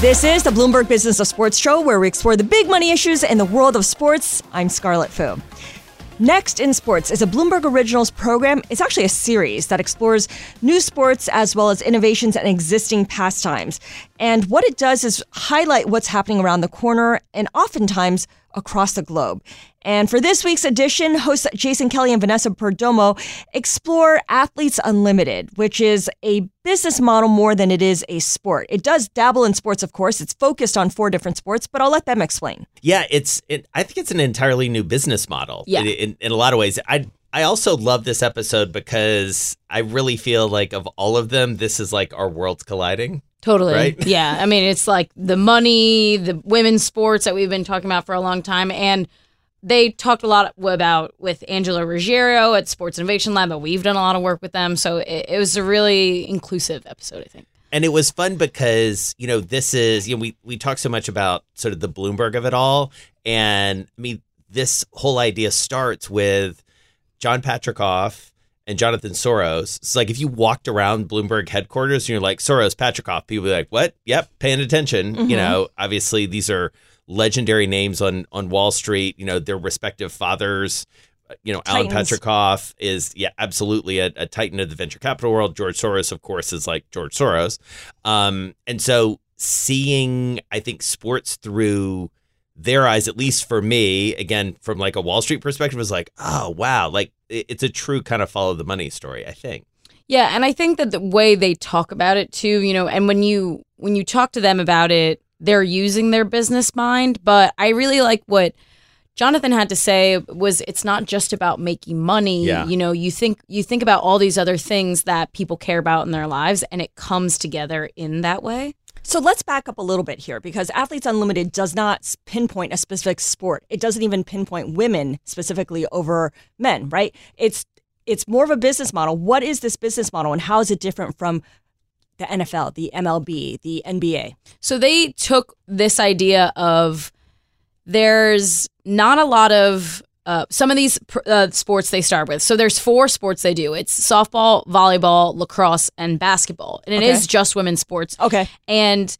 This is the Bloomberg Business of Sports show where we explore the big money issues in the world of sports. I'm Scarlet Fu. Next in Sports is a Bloomberg Originals program. It's actually a series that explores new sports as well as innovations and existing pastimes. And what it does is highlight what's happening around the corner and oftentimes across the globe. And for this week's edition, hosts Jason Kelly and Vanessa Perdomo explore Athletes Unlimited, which is a business model more than it is a sport. It does dabble in sports, of course. It's focused on four different sports, but I'll let them explain. Yeah, it's. It, I think it's an entirely new business model. Yeah. in, in, in a lot of ways. I I also love this episode because I really feel like of all of them, this is like our worlds colliding. Totally. Right? Yeah. I mean, it's like the money, the women's sports that we've been talking about for a long time. And they talked a lot about with Angela Ruggiero at Sports Innovation Lab, but we've done a lot of work with them. So it, it was a really inclusive episode, I think. And it was fun because, you know, this is, you know, we, we talk so much about sort of the Bloomberg of it all. And I mean, this whole idea starts with Jon Patricof and Jonathan Soros. It's like if you walked around Bloomberg headquarters and you're like, Soros, Patricof, people be like, what? Yep, paying attention. You know, obviously these are legendary names on, on Wall Street, you know, their respective fathers. You know, Alan Titans. Patricof is, yeah, absolutely a, a titan of the venture capital world. George Soros, of course, is like George Soros. Um, and so seeing, I think, sports through their eyes, at least for me, again, from like a Wall Street perspective, was like, oh, wow. Like it's a true kind of follow the money story, I think. Yeah, and I think that the way they talk about it too, you know, and when you when you talk to them about it, they're using their business mind, but I really like what Jonathan had to say was it's not just about making money. Yeah. You know, you think you think about all these other things that people care about in their lives and it comes together in that way. So let's back up a little bit here because Athletes Unlimited does not pinpoint a specific sport. It doesn't even pinpoint women specifically over men, right? It's it's more of a business model. What is this business model and how is it different from the NFL, the MLB, the NBA? So they took this idea of there's not a lot of uh, some of these uh, sports they start with. So there's four sports they do. It's softball, volleyball, lacrosse, and basketball, and it is Okay. just women's sports. Okay. And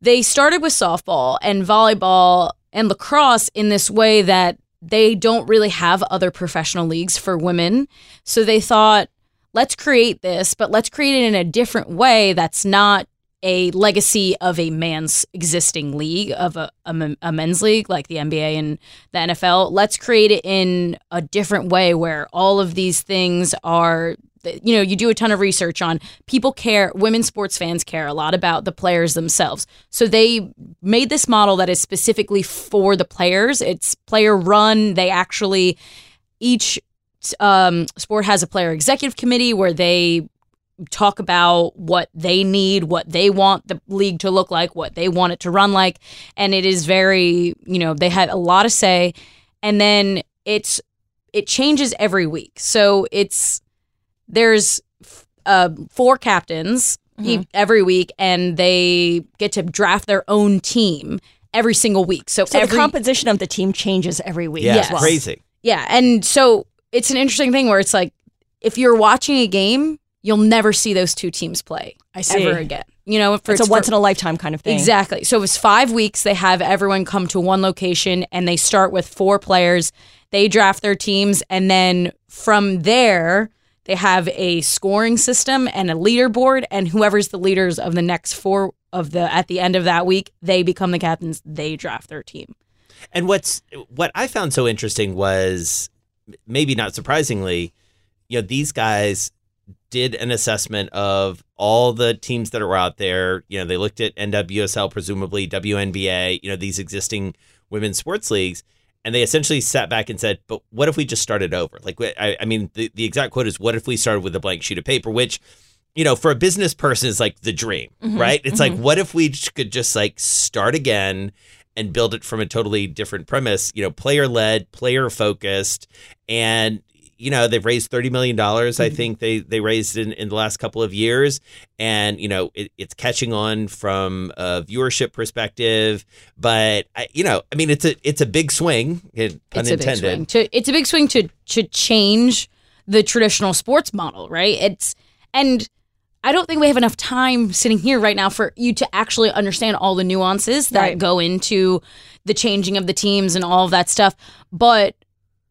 they started with softball and volleyball and lacrosse in this way that they don't really have other professional leagues for women. So they thought, let's create this, but let's create it in a different way that's not a legacy of a man's existing league, of a, a, a men's league like the NBA and the NFL. Let's create it in a different way where all of these things are you know, you do a ton of research on people care, women sports fans care a lot about the players themselves. So they made this model that is specifically for the players. It's player run. They actually, each um, sport has a player executive committee where they talk about what they need, what they want the league to look like, what they want it to run like. And it is very, you know, they had a lot of say. And then it's, it changes every week. So it's, there's uh, four captains e- every week, and they get to draft their own team every single week. So, So every the composition of the team changes every week Yeah, as it's crazy. yeah, and so it's an interesting thing where it's like if you're watching a game, you'll never see those two teams play I see. ever again. You know, for It's a once in a lifetime kind of thing. Exactly. So it was five weeks. They have everyone come to one location and they start with four players. They draft their teams. And then from there, they have a scoring system and a leaderboard. And whoever's the leaders of the next four of the at the end of that week, they become the captains. They draft their team. And what's what I found so interesting was maybe not surprisingly, you know, these guys did an assessment of all the teams that are out there. You know, they looked at NWSL, presumably WNBA, you know, these existing women's sports leagues, and they essentially sat back and said, "But what if we just started over?" Like, I, I mean, the, the exact quote is, "What if we started with a blank sheet of paper?" Which you know, for a business person, is like the dream, Mm-hmm. right? It's like, what if we could just like start again and build it from a totally different premise, you know, player led, player focused, and you know they've raised thirty million dollars. Mm-hmm. I think they they raised in, in the last couple of years, and you know it, it's catching on from a viewership perspective. But I, you know, I mean, it's a it's a big swing, it- pun it's a big swing to it's a big swing to to change the traditional sports model, right? It's and I don't think we have enough time sitting here right now for you to actually understand all the nuances that Right. go into the changing of the teams and all of that stuff. But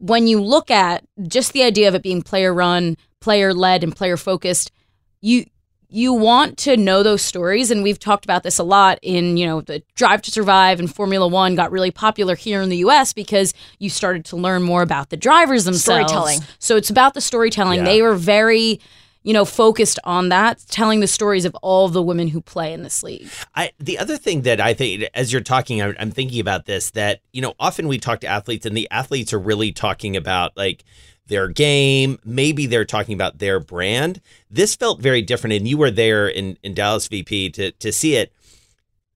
when you look at just the idea of it being player run, player led, and player focused, you you want to know those stories and we've talked about this a lot in you know the drive to survive and formula one got really popular here in the us because you started to learn more about the drivers themselves Storytelling. so it's about the storytelling Yeah. they were very you know focused on that telling the stories of all the women who play in this league I, the other thing that I think, as you're talking, I'm, I'm thinking about this that, you know, often we talk to athletes and the athletes are really talking about like their game. Maybe they're talking about their brand. This felt very different. And you were there in, in Dallas VP to, to see it.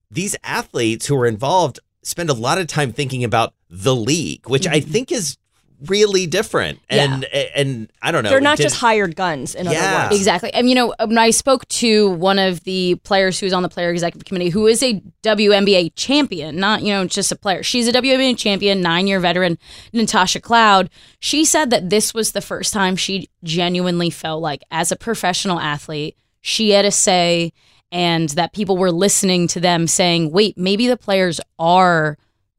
These athletes who are involved spend a lot of time thinking about the league, which I mm-hmm. think is really different. And, and I don't know. They're not did- just hired guns, in Yeah. other words. Exactly. And you know, when I spoke to one of the players who's on the player executive committee, who is a WNBA champion, not you know just a player. She's a WNBA champion, nine year veteran, Natasha Cloud. She said that this was the first time she genuinely felt like, as a professional athlete, she had a say, and that people were listening to them saying, "Wait, maybe the players are."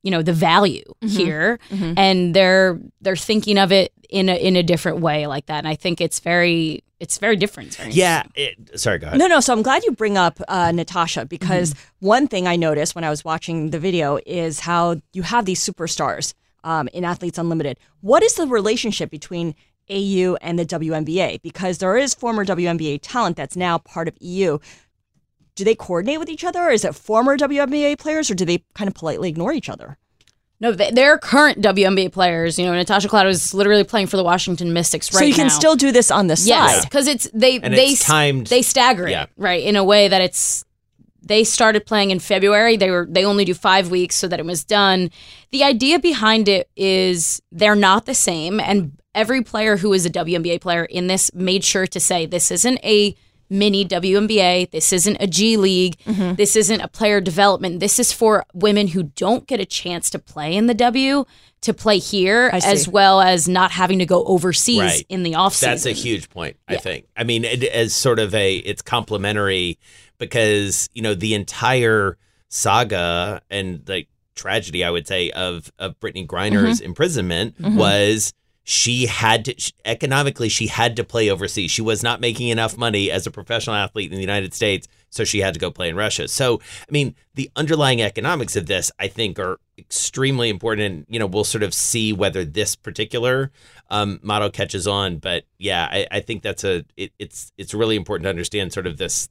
You know the value here and they're they're thinking of it in a in a different way like that and i think it's very it's very different It's very Yeah. It, sorry, go ahead. No, no. So I'm glad you bring up uh, Natasha because Mm-hmm. one thing I noticed when I was watching the video is how you have these superstars um, in Athletes Unlimited. What is the relationship between AU and the WNBA? Because there is former WNBA talent that's now part of AU. Do they coordinate with each other, or is it former WNBA players, or do they kind of politely ignore each other? no they- they're current WNBA players you know Natasha Cloud is literally playing for the Washington Mystics right now. so you can now. still do this on the side. yes because it's they And they it's timed- they stagger Yeah. it right in a way that it's they started playing in February they were they only do 5 weeks so that it was done the idea behind it is they're not the same and every player who is a WNBA player in this made sure to say this isn't a mini WNBA. This isn't a G League. Mm-hmm. This isn't a player development. This is for women who don't get a chance to play in the W to play here, as well as not having to go overseas Right. in the offseason. That's a huge point, I think. I mean, it, as sort of a, it's complementary because, you know, the entire saga and like tragedy, I would say, of, of Brittney Griner's imprisonment was she had to, economically, she had to play overseas. She was not making enough money as a professional athlete in the United States. So she had to go play in Russia. So, I mean, the underlying economics of this, I think, are extremely important. And, you know, we'll sort of see whether this particular um, model catches on. But yeah, I, I think that's a, it, it's, it's really important to understand sort of this,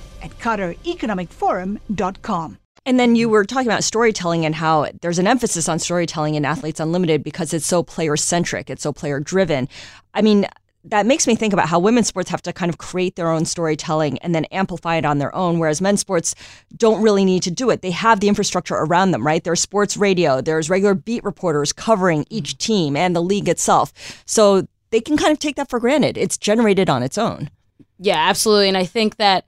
at QatarEconomicForum.com. And then you were talking about storytelling and how there's an emphasis on storytelling in Athletes Unlimited because it's so player centric, it's so player driven. I mean, that makes me think about how women's sports have to kind of create their own storytelling and then amplify it on their own, whereas men's sports don't really need to do it. They have the infrastructure around them, right? There's sports radio, there's regular beat reporters covering each team and the league itself. So they can kind of take that for granted. It's generated on its own. Yeah, absolutely. And I think that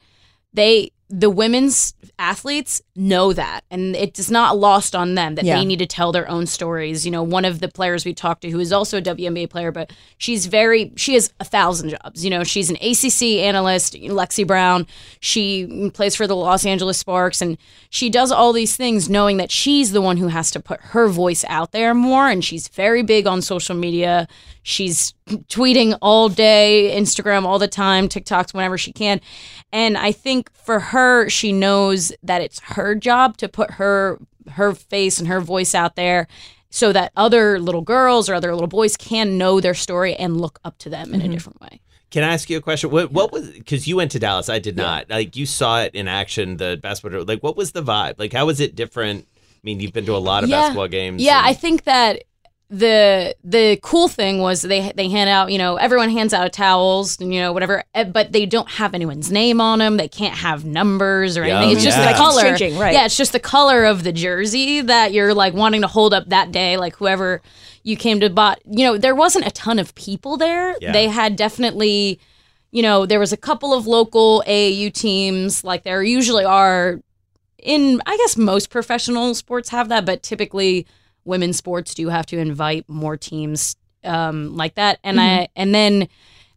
they, the women's athletes, know that. And it is not lost on them that Yeah. they need to tell their own stories. You know one of the players we talked to who is also a WNBA player but she's very she has a thousand jobs. You know she's an ACC analyst Lexie Brown. She plays for the Los Angeles Sparks and she does all these things knowing that she's the one who has to put her voice out there more and she's very big on social media. She's tweeting all day Instagram all the time TikToks whenever she can. And I think for her, she knows that it's her job to put her her face and her voice out there so that other little girls or other little boys can know their story and look up to them in a mm-hmm. different way. Can I ask you a question? What what was because you went to Dallas, I did not. Like you saw it in action, the basketball. Like what was the vibe? Like how was it different? I mean, you've been to a lot of Yeah. basketball games. Yeah, and- I think that the the cool thing was they they hand out you know everyone hands out towels and you know whatever eh, but they don't have anyone's name on them they can't have numbers or Yeah, anything. It's just yeah. the color changing, right. yeah it's just the color of the jersey that you're like wanting to hold up that day. Like whoever you came to bot you know there wasn't a ton of people there. Yeah. they had definitely you know there was a couple of local AAU teams. Like there usually are in I guess most professional sports have that, but typically women's sports do have to invite more teams um, like that. And I and then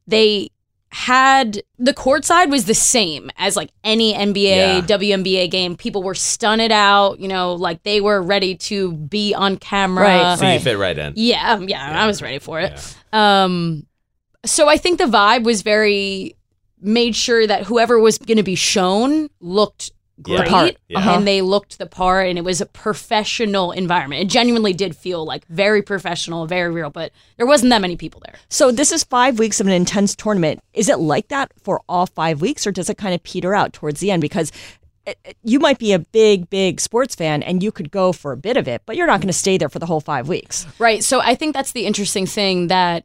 they had the court side was the same as like any NBA, Yeah. WNBA game. People were stunted out, you know, like they were ready to be on camera. Right, so you fit right in. Yeah, um, yeah, I was ready for it. Um, so I think the vibe was very made sure that whoever was going to be shown looked Yeah. Great, The part, yeah. Uh-huh. and they looked the part, and it was a professional environment. It genuinely did feel like very professional, very real, but there wasn't that many people there. So this is five weeks of an intense tournament. Is it like that for all five weeks, or does it kind of peter out towards the end? Because it- it- you might be a big, big sports fan, and you could go for a bit of it, but you're not going to stay there for the whole five weeks. Right. So I think that's the interesting thing that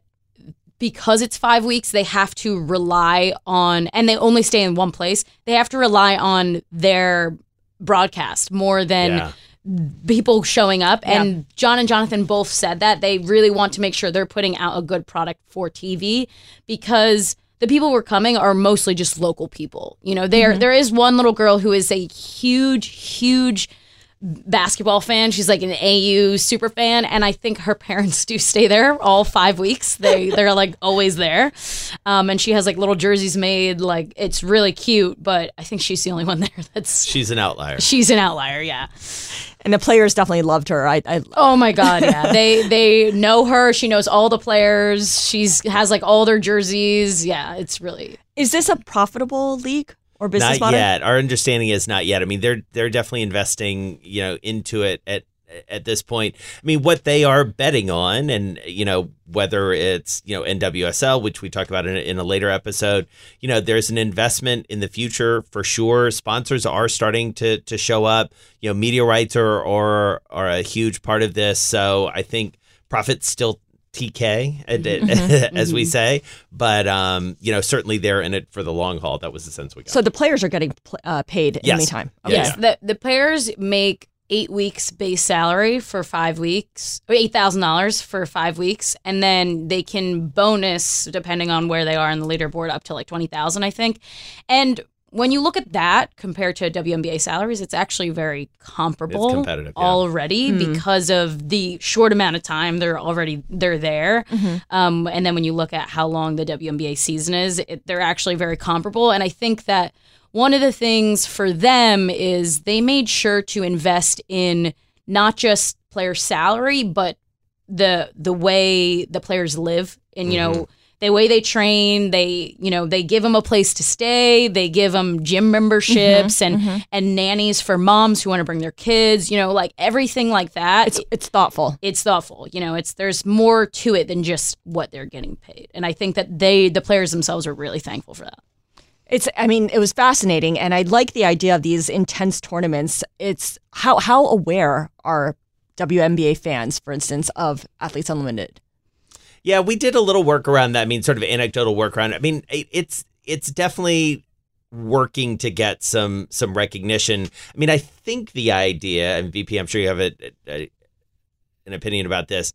because it's five weeks, they have to rely on, and they only stay in one place, they have to rely on their broadcast more than Yeah. people showing up. And John and Jonathan both said that they really want to make sure they're putting out a good product for TV because the people who are coming are mostly just local people. You know, there mm-hmm. there is one little girl who is a huge, huge basketball fan. She's like an AU super fan, and I think her parents do stay there all five weeks. They they're like always there, um, and she has like little jerseys made. Like it's really cute, but I think she's the only one there that's She's an outlier. she's an outlier. Yeah. And the players definitely loved her. I, I Oh my god, yeah. they they know her. She knows all the players. She's has like all their jerseys. Yeah, it's really is this a profitable league or business not model? yet. Our understanding is not yet. I mean, they're they're definitely investing, you know, into it at at this point. I mean, what they are betting on, and you know, whether it's you know NWSL, which we talked about in a, in a later episode, you know, there's an investment in the future for sure. Sponsors are starting to to show up. You know, media rights are are are a huge part of this. So I think profits still. TK, Mm-hmm. as we say, but um, you know, certainly they're in it for the long haul. That was the sense we got. So the players are getting pl- uh, paid Yes. anytime. Yeah, yes. The the players make eight weeks base salary for five weeks, or eight thousand dollars for five weeks, and then they can bonus depending on where they are in the leaderboard up to like twenty thousand, I think. And when you look at that compared to WNBA salaries, it's actually very comparable It's competitive, yeah. already hmm. because of the short amount of time they're already they're there. Mm-hmm. Um, and then when you look at how long the WNBA season is, it, they're actually very comparable. And I think that one of the things for them is they made sure to invest in not just player salary, but the the way the players live and you know mm-hmm. The way they train they you know they give them a place to stay they give them gym memberships mm-hmm, and mm-hmm. and nannies for moms who want to bring their kids you know like everything like that It's it's thoughtful. it's thoughtful you know it's there's more to it than just what they're getting paid and i think that they the players themselves are really thankful for that It's I mean, it was fascinating and I like the idea of these intense tournaments. It's how how aware are WNBA fans, for instance, of Athletes Unlimited? Yeah, we did a little work around that. I mean, sort of anecdotal work around it. I mean, it, it's it's definitely working to get some some recognition. I mean, I think the idea, and VP, I'm sure you have a, a, an opinion about this.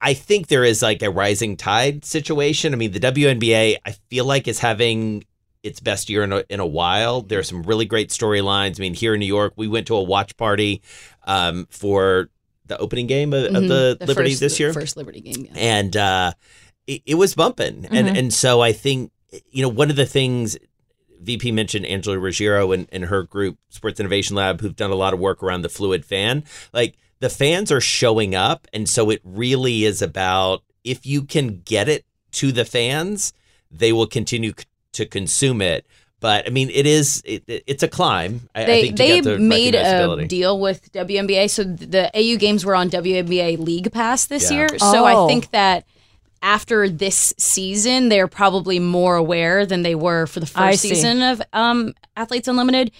I think there is like a rising tide situation. I mean, the WNBA, I feel like is having its best year in a, in a while. There are some really great storylines. I mean, here in New York, we went to a watch party um, for the opening game of, Mhm. of the, The Liberty first- this year, First Liberty game. Yeah. and uh, it, it was bumping. And Mhm. and so I think you know one of the things VP mentioned Angela Ruggiero and, and her group Sports Innovation Lab, who've done a lot of work around the fluid fan. Like the fans are showing up, and so it really is about if you can get it to the fans, they will continue c- to consume it. But I mean, it is it, it- it's a climb. I, I they think to they get the made a deal with WNBA, so the AU games were on WNBA League Pass this Yeah. year. So Oh. I think that after this season, they're probably more aware than they were for the I first see. season of um, Athletes Unlimited.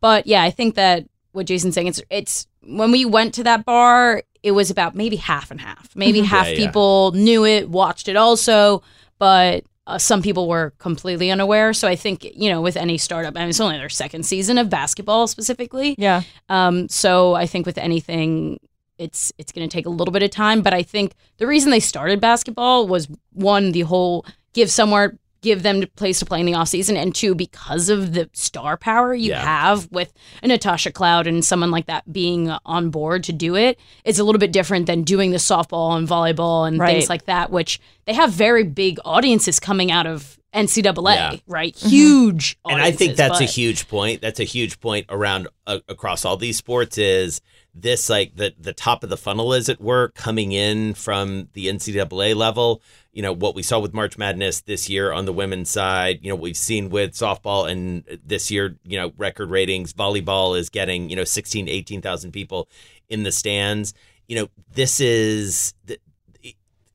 But yeah, I think that what Jason's saying it's it's when we went to that bar, it was about maybe half and half. Maybe half Yeah, yeah. people knew it, watched it also, but uh, some people were completely unaware. So I think you know, with any startup, I mean, it's only their second season of basketball specifically. Yeah. Um, so I think with anything, it's it's going to take a little bit of time. But I think the reason they started basketball was one, the whole give somewhere, give them a place to play in the off season, and two, because of the star power you Yeah. have with a Natasha Cloud and someone like that being on board to do it. It's a little bit different than doing the softball and volleyball and Right. things like that, which they have very big audiences coming out of NCAA, Yeah. right? Huge. and I think audiences, that's a huge point. That's a huge point around uh, across all these sports is this like the the top of the funnel as it were coming in from the NCAA level. You know what we saw with March Madness this year on the women's side. You know we've seen with softball and this year. You know record ratings. Volleyball is getting you know 16, 18,000 people in the stands. You know this is. The,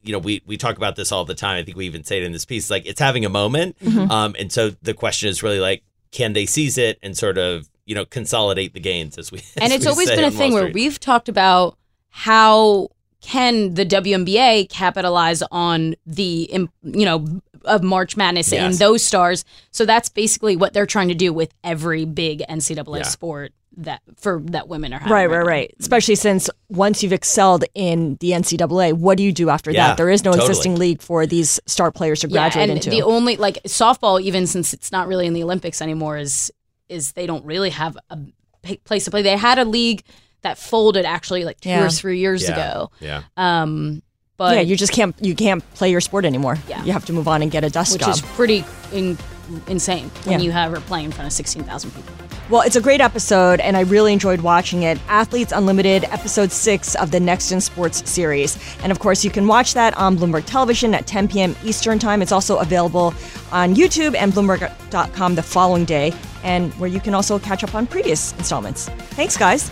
you know, we, we talk about this all the time. I think we even say it in this piece. Like it's having a moment, Mhm. um, and so the question is really like, can they seize it and sort of you know consolidate the gains as we and as it's we always been a thing where we've talked about how can the WNBA capitalize on the you know of March Madness and those stars. So that's basically what they're trying to do with every big NCAA Yeah. sport that for that women are having. Right, right, now. right. Especially since once you've excelled in the NCAA, what do you do after Yeah, that? There is no totally. existing league for these star players to Yeah, graduate and into. the only like softball, even since it's not really in the Olympics anymore, is is they don't really have a place to play. They had a league that folded actually like two Yeah. or three years Yeah. ago. yeah Um, but yeah, you just can't you can't play your sport anymore. Yeah. You have to move on and get a desk which job. Which is pretty in, insane when Yeah. you have her playing in front of 16,000 people. Well, it's a great episode, and I really enjoyed watching it. Athletes Unlimited, episode six of the Next in Sports series. And of course, you can watch that on Bloomberg Television at 10 p.m. Eastern Time. It's also available on YouTube and Bloomberg.com the following day, and where you can also catch up on previous installments. Thanks, guys.